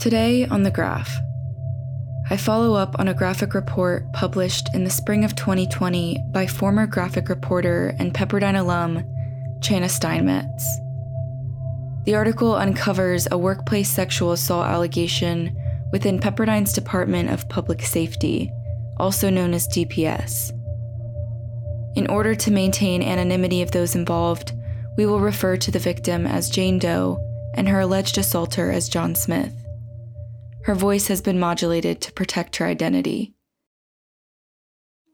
Today on The Graph, I follow up on a graphic report published in the spring of 2020 by former graphic reporter and Pepperdine alum Channa Steinmetz. The article uncovers a workplace sexual assault allegation within Pepperdine's Department of Public Safety, also known as DPS. In order to maintain anonymity of those involved, we will refer to the victim as Jane Doe and her alleged assaulter as John Smith. Her voice has been modulated to protect her identity.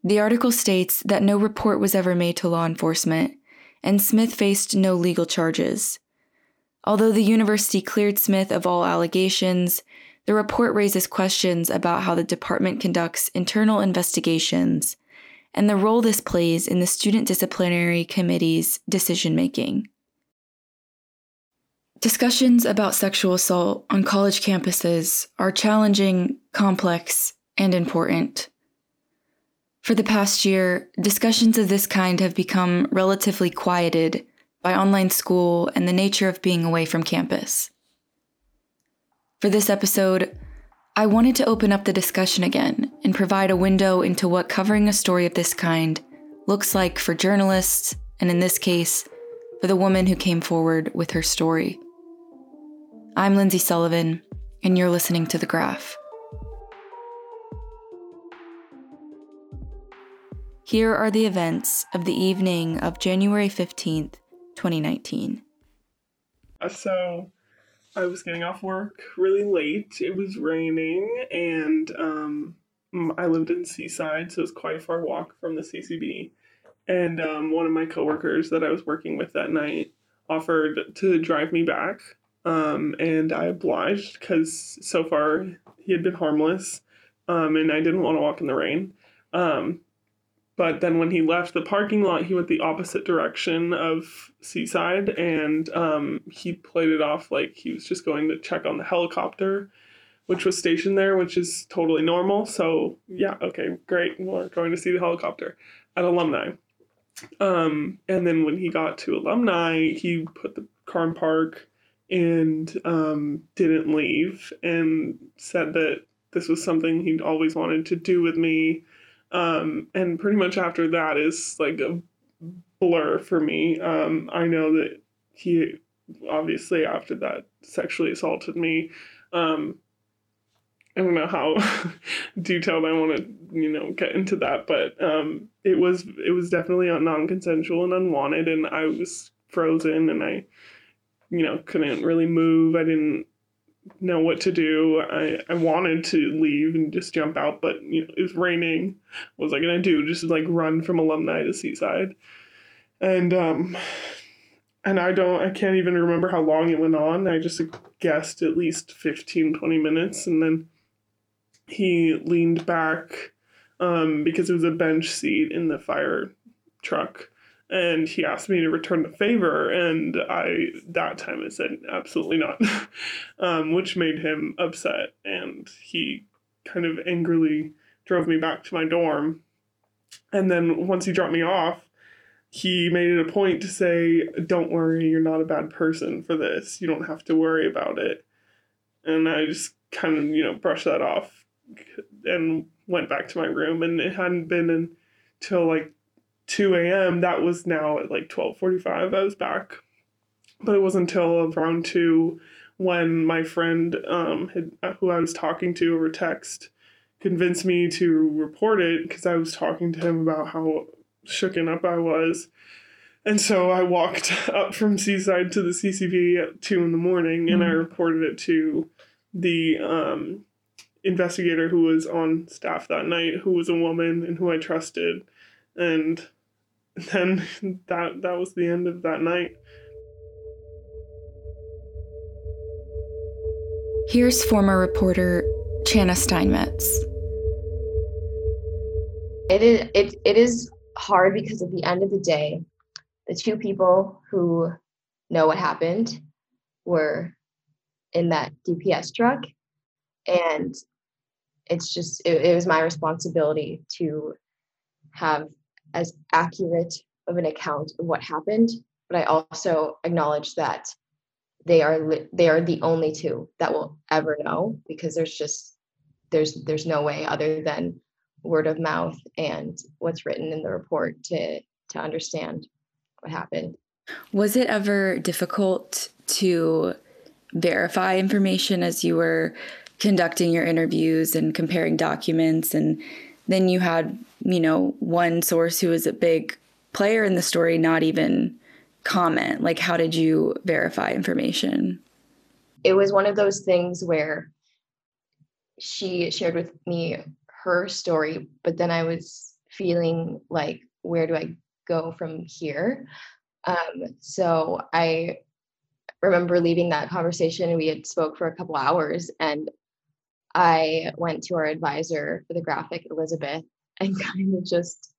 The article states that no report was ever made to law enforcement, and Smith faced no legal charges. Although the university cleared Smith of all allegations, the report raises questions about how the department conducts internal investigations and the role this plays in the student disciplinary committee's decision making. Discussions about sexual assault on college campuses are challenging, complex, and important. For the past year, discussions of this kind have become relatively quieted by online school and the nature of being away from campus. For this episode, I wanted to open up the discussion again and provide a window into what covering a story of this kind looks like for journalists, and in this case, for the woman who came forward with her story. I'm Lindsay Sullivan, and you're listening to The Graph. Here are the events of the evening of January 15th, 2019. Uh, so, I was getting off work really late. It was raining, and um, I lived in Seaside, so it was quite a far walk from the CCB. And um, one of my coworkers that I was working with that night offered to drive me back um, and I obliged because so far he had been harmless, um, and I didn't want to walk in the rain. Um, but then when he left the parking lot, he went the opposite direction of Seaside, and um, he played it off like he was just going to check on the helicopter, which was stationed there, which is totally normal. So yeah, okay, great. We're going to see the helicopter at alumni. Um, and then when he got to alumni, he put the car in park and um, didn't leave and said that this was something he'd always wanted to do with me. Um, and pretty much after that is like a blur for me. Um, I know that he obviously after that sexually assaulted me. Um, I don't know how detailed I want to, you know, get into that, but um, it was it was definitely non-consensual and unwanted, and I was frozen, and I you know, couldn't really move. I didn't know what to do. I, I wanted to leave and just jump out, but you know, it was raining. What was I gonna do? Just like run from alumni to seaside. And um and I don't I can't even remember how long it went on. I just guessed at least 15, 20 minutes and then he leaned back um because it was a bench seat in the fire truck and he asked me to return the favor and i that time i said absolutely not. Um, which made him upset and he kind of angrily drove me back to my dorm. And then once he dropped me off he made it a point to say don't worry you're not a bad person for this. You don't have to worry about it. And i just kind of you know brushed that off and went back to my room. And it hadn't been until like 2 a.m. That was now at like 12:45. I was back, but it wasn't until around two when my friend, um, had, uh, who I was talking to over text, convinced me to report it because I was talking to him about how shooken up I was. And so I walked up from Seaside to the CCB at two in the morning, and mm-hmm. I reported it to the um, investigator who was on staff that night, who was a woman and who I trusted. And then that that was the end of that night. Here's former reporter Channa Steinmetz. It is it, it is hard because at the end of the day, the two people who know what happened were in that DPS truck. And it's just it, it was my responsibility to have as accurate of an account of what happened, but I also acknowledge that they are li- they are the only two that will ever know because there's just there's there's no way other than word of mouth and what's written in the report to to understand what happened. Was it ever difficult to verify information as you were conducting your interviews and comparing documents and then you had, you know, one source who was a big player in the story not even comment? Like how did you verify information? It was one of those things where she shared with me her story, but then I was feeling like, where do I go from here? Um, so I remember leaving that conversation. We had spoke for a couple hours, and I went to our advisor for the graphic, Elizabeth, and kind of just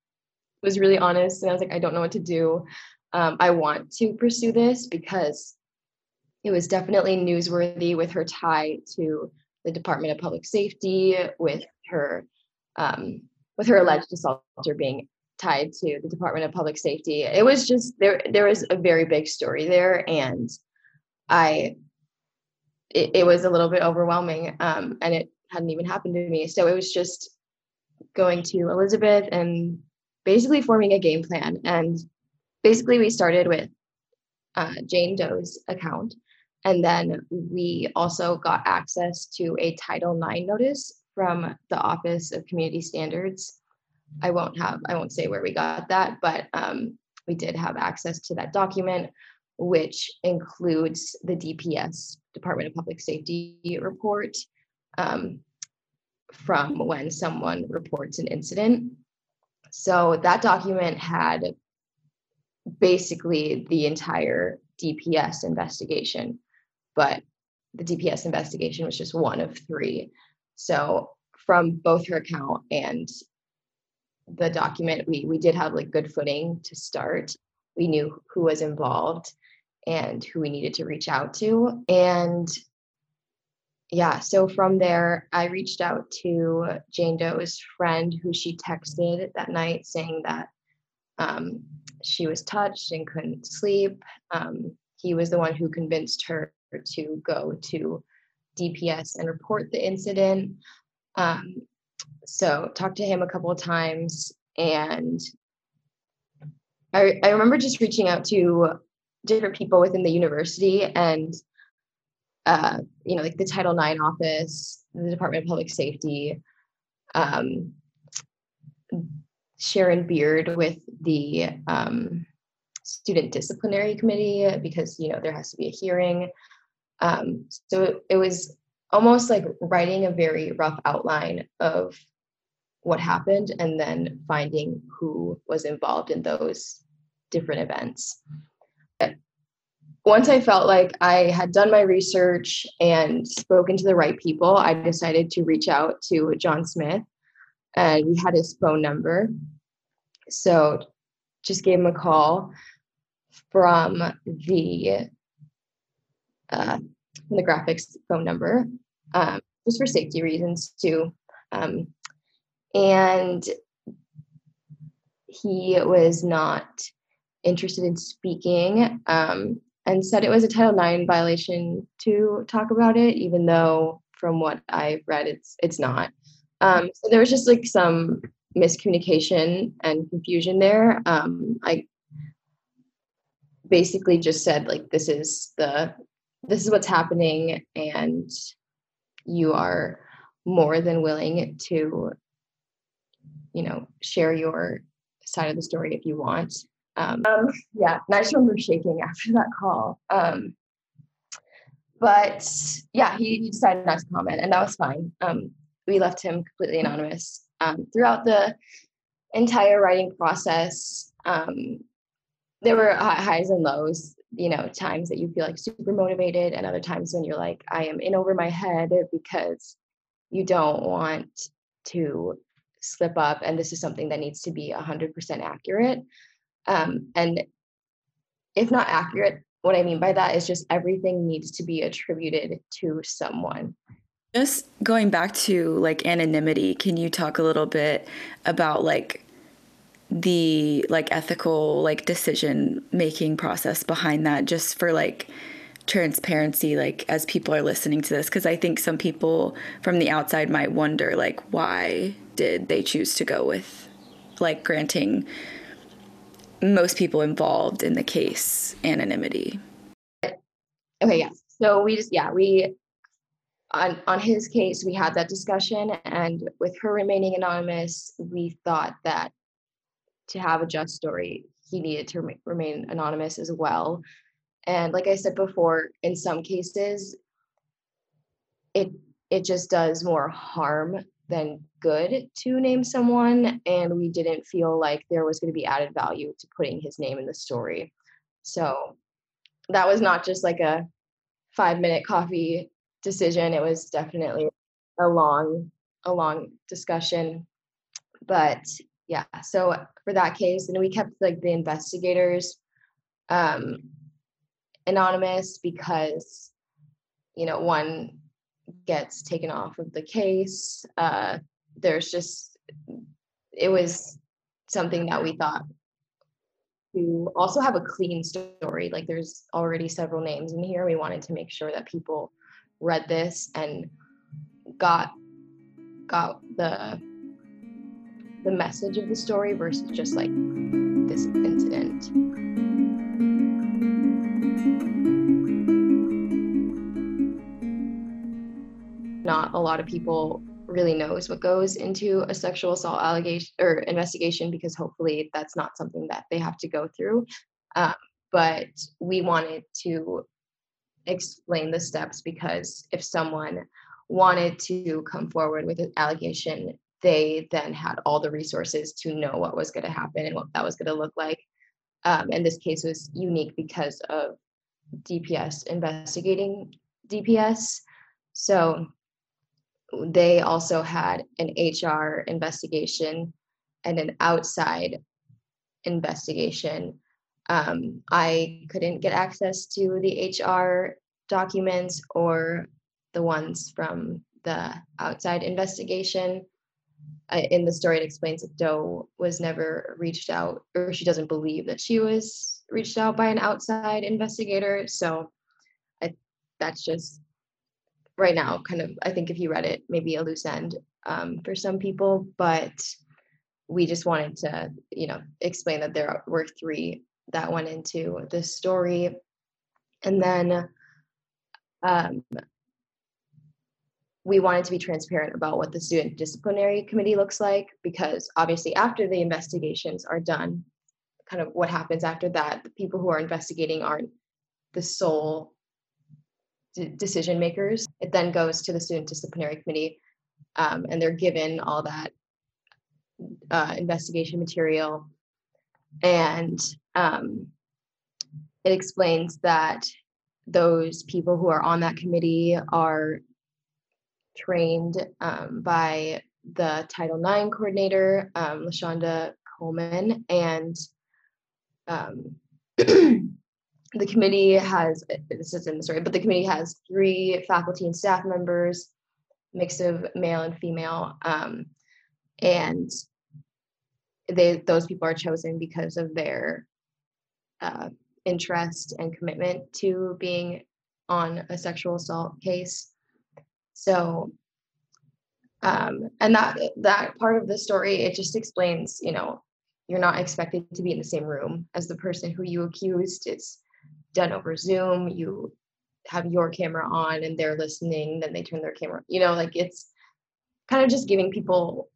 was really honest. And I was like, I don't know what to do. Um, I want to pursue this because it was definitely newsworthy with her tie to the Department of Public Safety, with her um, with her alleged assaulter being tied to the Department of Public Safety. It was just there. There was a very big story there, and I. It, it was a little bit overwhelming, um, and it hadn't even happened to me. So it was just going to Elizabeth and basically forming a game plan. And basically, we started with uh, Jane Doe's account, and then we also got access to a Title IX notice from the Office of Community Standards. I won't have, I won't say where we got that, but um, we did have access to that document, which includes the DPS, Department of Public Safety report um, from when someone reports an incident. So that document had basically the entire DPS investigation, but the DPS investigation was just one of three. So from both her account and the document, we we did have like good footing to start. We knew who was involved and who we needed to reach out to. And yeah, so from there, I reached out to Jane Doe's friend who she texted that night saying that um, she was touched and couldn't sleep. Um, he was the one who convinced her to go to DPS and report the incident. Um, so talked to him a couple of times, and I, I remember just reaching out to different people within the university and uh, you know like the Title IX office, the Department of Public Safety, um, Sharon Beard with the um, student disciplinary committee because you know there has to be a hearing um, so it was almost like writing a very rough outline of what happened and then finding who was involved in those different events. Once I felt like I had done my research and spoken to the right people, I decided to reach out to John Smith and we had his phone number. So just gave him a call from the uh, the graphics phone number, um, just for safety reasons too. Um, and he was not interested in speaking um, and said it was a Title IX violation to talk about it, even though from what I've read, it's it's not. Um, so there was just like some miscommunication and confusion there. Um, I basically just said like this is the this is what's happening and you are more than willing to you know share your side of the story if you want um, um, yeah i just remember shaking after that call. Um, but yeah he, he, decided not to comment and that was fine. Um, we left him completely anonymous um, throughout the entire writing process. Um, there were highs and lows you know times that you feel like super motivated and other times when you're like i am in over my head because you don't want to slip up and this is something that needs to be 100% accurate um, and if not accurate what i mean by that is just everything needs to be attributed to someone. Just going back to like anonymity can you talk a little bit about like the like ethical like decision making process behind that just for like transparency like as people are listening to this? Because I think some people from the outside might wonder like why did they choose to go with like granting most people involved in the case anonymity. Okay, yeah. So we just yeah, we on on his case we had that discussion and with her remaining anonymous, we thought that to have a just story, he needed to remain anonymous as well. And like I said before, in some cases it it just does more harm than good to name someone and we didn't feel like there was going to be added value to putting his name in the story. So that was not just like a five minute coffee decision it was definitely a long a long discussion. But yeah so for that case and we kept like the investigators um anonymous because you know one gets taken off of the case. Uh, there's just, it was something that we thought to also have a clean story. Like there's already several names in here. We wanted to make sure that people read this and got got the the message of the story versus just like this incident. Not a lot of people really knows what goes into a sexual assault allegation or investigation because hopefully that's not something that they have to go through. Um, but we wanted to explain the steps because if someone wanted to come forward with an allegation, they then had all the resources to know what was going to happen and what that was going to look like. Um, and this case was unique because of DPS investigating DPS. So they also had an HR investigation and an outside investigation. Um, I couldn't get access to the HR documents or the ones from the outside investigation. Uh, in the story, it explains that Doe was never reached out, or she doesn't believe that she was reached out by an outside investigator. So I, that's just right now kind of i think if you read it maybe a loose end um, for some people but we just wanted to you know explain that there were three that went into the story. And then um, we wanted to be transparent about what the student disciplinary committee looks like because obviously after the investigations are done kind of what happens after that the people who are investigating aren't the sole decision makers. It then goes to the student disciplinary committee, um, and they're given all that uh, investigation material. And um, it explains that those people who are on that committee are trained um, by the Title IX coordinator, um, LaShonda Coleman, and um, the committee has this is in the story, but the committee has three faculty and staff members, mix of male and female, um, and they those people are chosen because of their uh, interest and commitment to being on a sexual assault case. So, um, and that that part of the story it just explains, you know, you're not expected to be in the same room as the person who you accused. It's done over Zoom. You have your camera on and they're listening, then they turn their camera, you know, like it's kind of just giving people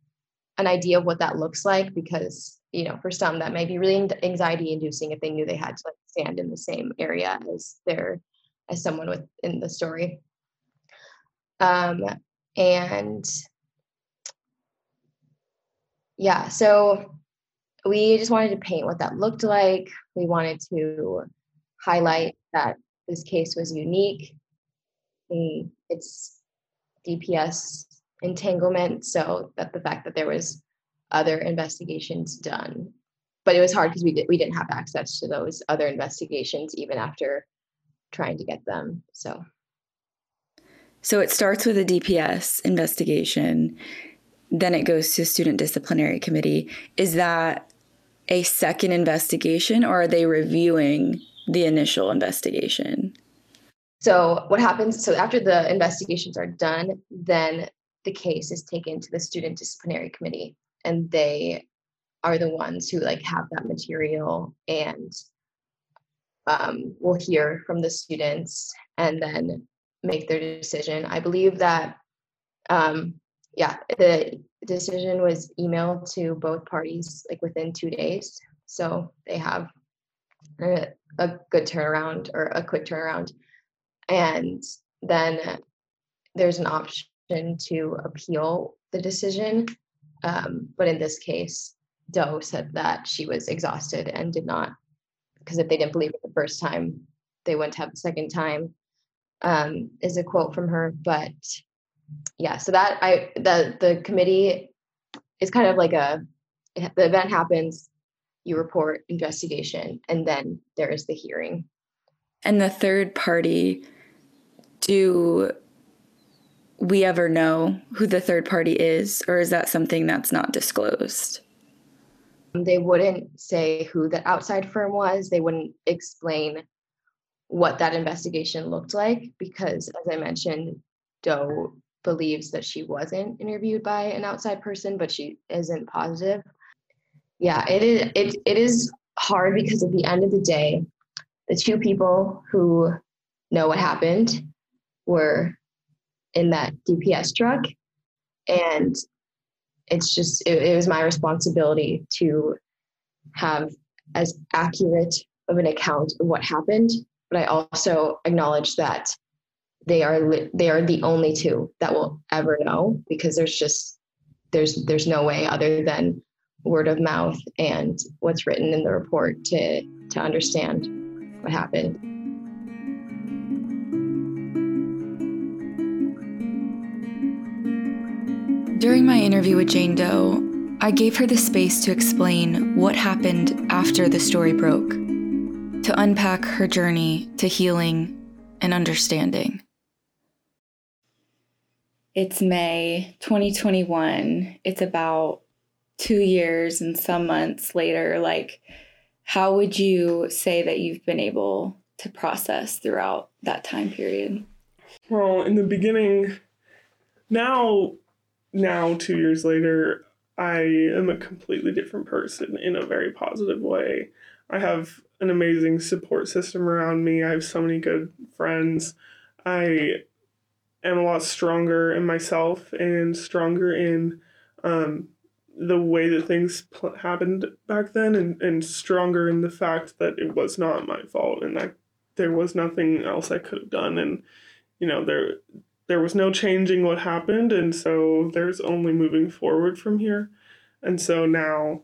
an idea of what that looks like because, you know, for some that may be really anxiety inducing if they knew they had to like stand in the same area as their as someone with in the story. Um and yeah, so we just wanted to paint what that looked like. We wanted to highlight that this case was unique. In It's DPS entanglement, so that the fact that there was other investigations done, but it was hard because we did, we didn't have access to those other investigations even after trying to get them. So. So it starts with a DPS investigation, then it goes to student disciplinary committee. Is that a second investigation or are they reviewing the initial investigation? So what happens? So after the investigations are done, then the case is taken to the student disciplinary committee, and they are the ones who like have that material and um, will hear from the students and then make their decision. I believe that, um, yeah, the decision was emailed to both parties like within two days. So they have a, a good turnaround or a quick turnaround. And then there's an option to appeal the decision. Um, but in this case, Doe said that she was exhausted and did not, because if they didn't believe it the first time, they wouldn't have the second time. Um, is a quote from her. But yeah, so that I the the committee is kind of like a the event happens, you report investigation, and then there is the hearing. And the third party, do we ever know who the third party is, or is that something that's not disclosed? They wouldn't say who the outside firm was. They wouldn't explain what that investigation looked like because, as I mentioned, Doe believes that she wasn't interviewed by an outside person, but she isn't positive. Yeah, it is. It it is hard because at the end of the day, the two people who know what happened were in that DPS truck, and it's just it, it was my responsibility to have as accurate of an account of what happened but i also acknowledge that they are they are the only two that will ever know because there's just there's there's no way other than word of mouth and what's written in the report to to understand what happened During my interview with Jane Doe, I gave her the space to explain what happened after the story broke, to unpack her journey to healing and understanding. It's May 2021. It's about two years and some months later. Like, how would you say that you've been able to process throughout that time period? Well, in the beginning, now now, two years later, I am a completely different person in a very positive way. I have an amazing support system around me. I have so many good friends. I am a lot stronger in myself and stronger in um, the way that things pl- happened back then, and, and stronger in the fact that it was not my fault and that there was nothing else I could have done. And, you know, there there was no changing what happened. And so there's only moving forward from here. And so now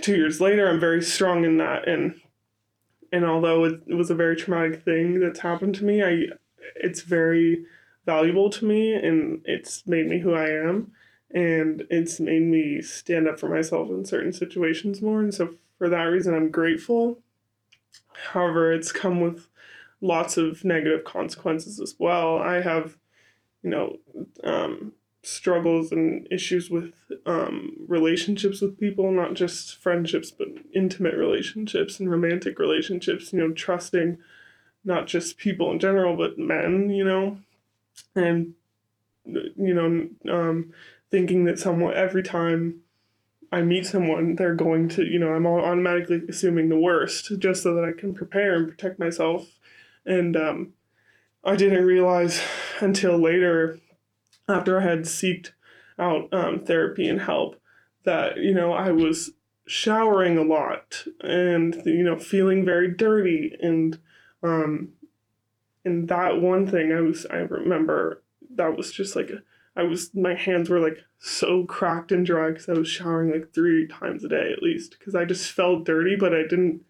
two years later i'm very strong in that. And and although it, it was a very traumatic thing that's happened to me i it's very valuable to me and it's made me who i am and it's made me stand up for myself in certain situations more and so for that reason i'm grateful however it's come with lots of negative consequences as well. I have, you know, um, struggles and issues with um, relationships with people, not just friendships, but intimate relationships and romantic relationships, you know, trusting not just people in general, but men, you know, and, you know, um, thinking that someone, every time I meet someone, they're going to, you know, I'm automatically assuming the worst just so that I can prepare and protect myself and um, I didn't realize until later, after I had seeked out um, therapy and help, that, you know, I was showering a lot and, you know, feeling very dirty. And, um, and that one thing I was, I remember that was just like, a, I was, my hands were like so cracked and dry because I was showering like three times a day at least because I just felt dirty, but I didn't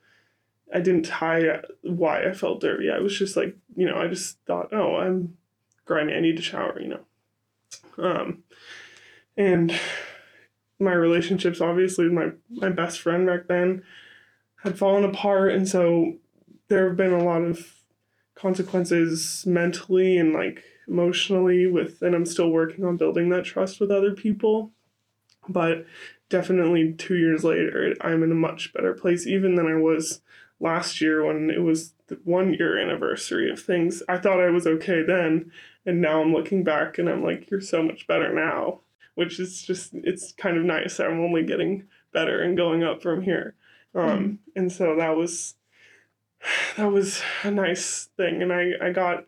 I didn't tie why I felt dirty. I was just like, you know, I just thought, oh, I'm grimy. I need to shower, you know. Um, and my relationships, obviously, my my best friend back then had fallen apart, and so there have been a lot of consequences mentally and like emotionally with, and I'm still working on building that trust with other people. But definitely two years later, I'm in a much better place even than I was last year when it was the one year anniversary of things. I thought I was okay then, and now I'm looking back and I'm like, you're so much better now, which is just it's kind of nice. I'm only getting better and going up from here. Um, mm-hmm. and so that was that was a nice thing, and I I got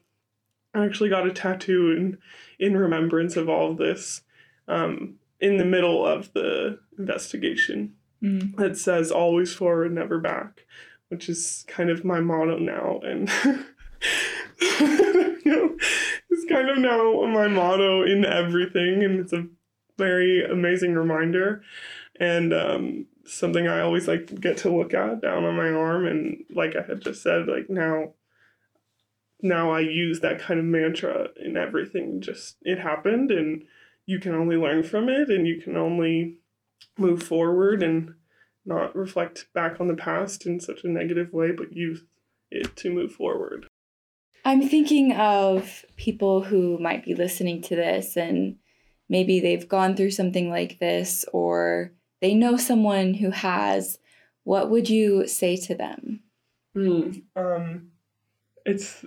I actually got a tattoo in in remembrance of all of this. Um, in the middle of the investigation mm. that says always forward, never back which is kind of my motto now. And you know, it's kind of now my motto in everything. And it's a very amazing reminder. And um, something I always like get to look at down on my arm. And like I had just said, like now, now I use that kind of mantra in everything. Just it happened, and you can only learn from it, and you can only move forward and not reflect back on the past in such a negative way, but use it to move forward. I'm thinking of people who might be listening to this and maybe they've gone through something like this or they know someone who has. What would you say to them? Mm, um, it's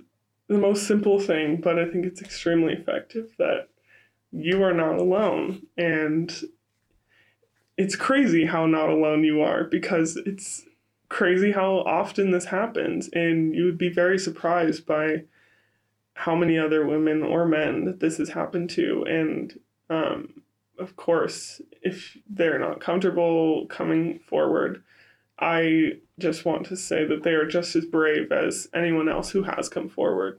the most simple thing, but I think it's extremely effective that you are not alone. And it's crazy how not alone you are because it's crazy how often this happens and you would be very surprised by how many other women or men that this has happened to and um, of course if they're not comfortable coming forward i just want to say that they are just as brave as anyone else who has come forward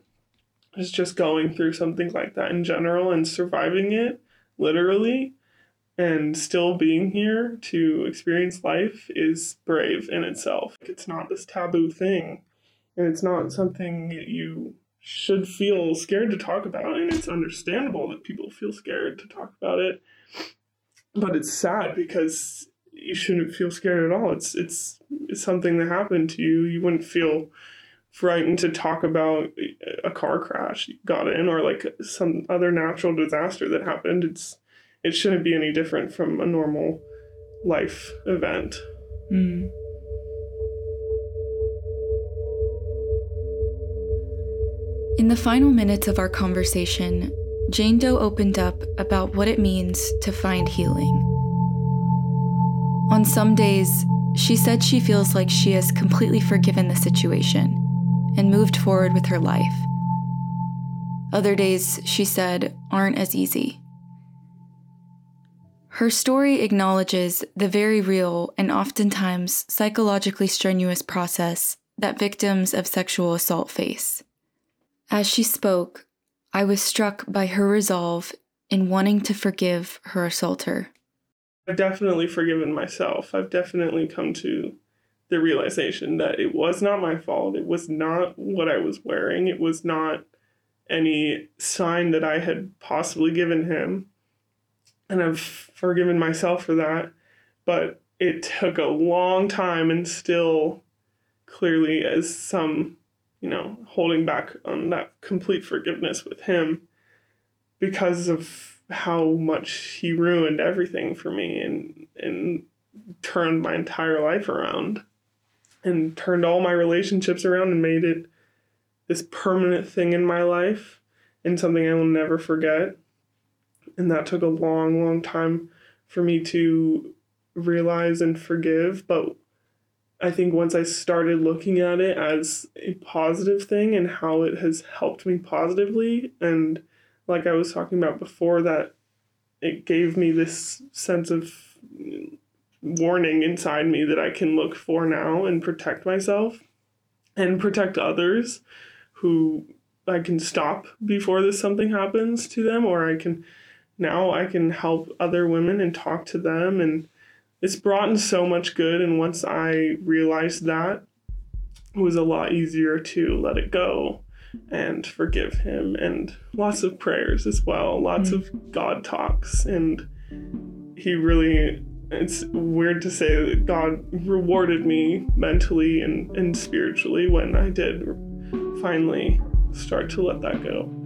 is just going through something like that in general and surviving it literally and still being here to experience life is brave in itself. It's not this taboo thing, and it's not something you should feel scared to talk about, and it's understandable that people feel scared to talk about it. But it's sad because you shouldn't feel scared at all. It's it's it's something that happened to you. You wouldn't feel frightened to talk about a car crash you got in or like some other natural disaster that happened. It's it shouldn't be any different from a normal life event. Mm. In the final minutes of our conversation, Jane Doe opened up about what it means to find healing. On some days, she said she feels like she has completely forgiven the situation and moved forward with her life. Other days, she said, aren't as easy. Her story acknowledges the very real and oftentimes psychologically strenuous process that victims of sexual assault face. As she spoke, I was struck by her resolve in wanting to forgive her assaulter. I've definitely forgiven myself. I've definitely come to the realization that it was not my fault. It was not what I was wearing. It was not any sign that I had possibly given him and I've forgiven myself for that. But it took a long time and still clearly as some, you know, holding back on that complete forgiveness with him because of how much he ruined everything for me and and turned my entire life around and turned all my relationships around and made it this permanent thing in my life and something I will never forget and that took a long, long time for me to realize and forgive. But I think once I started looking at it as a positive thing and how it has helped me positively, and like I was talking about before, that it gave me this sense of warning inside me that I can look for now and protect myself and protect others who I can stop before this something happens to them or I can now I can help other women and talk to them and it's brought in so much good and once I realized that it was a lot easier to let it go and forgive him and lots of prayers as well lots mm-hmm. of god talks and he really it's weird to say that god rewarded me mentally and, and spiritually when i did finally start to let that go